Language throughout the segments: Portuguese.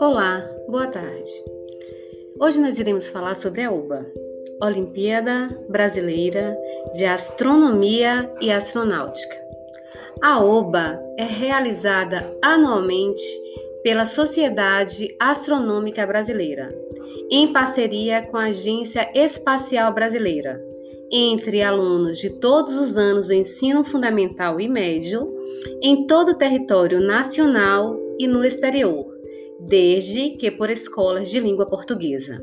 Olá, boa tarde. Hoje nós iremos falar sobre a OBA, Olimpíada Brasileira de Astronomia e Astronáutica. A OBA é realizada anualmente pela Sociedade Astronômica Brasileira, em parceria com a Agência Espacial Brasileira, entre alunos de todos os anos do ensino fundamental e médio, em todo o território nacional e no exterior desde que por escolas de língua portuguesa.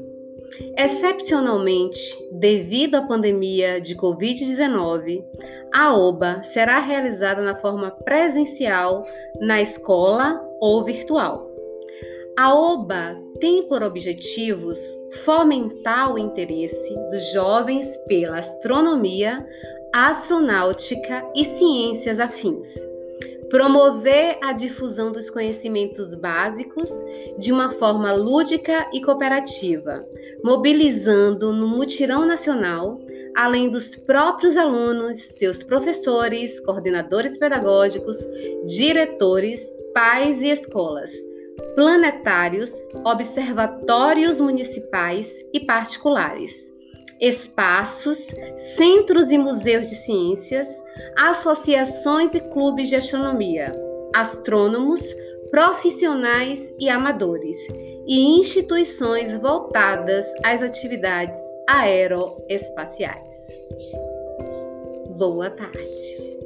Excepcionalmente, devido à pandemia de Covid-19, a OBA será realizada na forma presencial na escola ou virtual. A OBA tem por objetivos fomentar o interesse dos jovens pela astronomia, astronáutica e ciências afins. Promover a difusão dos conhecimentos básicos de uma forma lúdica e cooperativa, mobilizando no mutirão nacional, além dos próprios alunos, seus professores, coordenadores pedagógicos, diretores, pais e escolas, planetários, observatórios municipais e particulares espaços, centros e museus de ciências, associações e clubes de astronomia, astrônomos, profissionais e amadores, e instituições voltadas às atividades aeroespaciais. Boa tarde.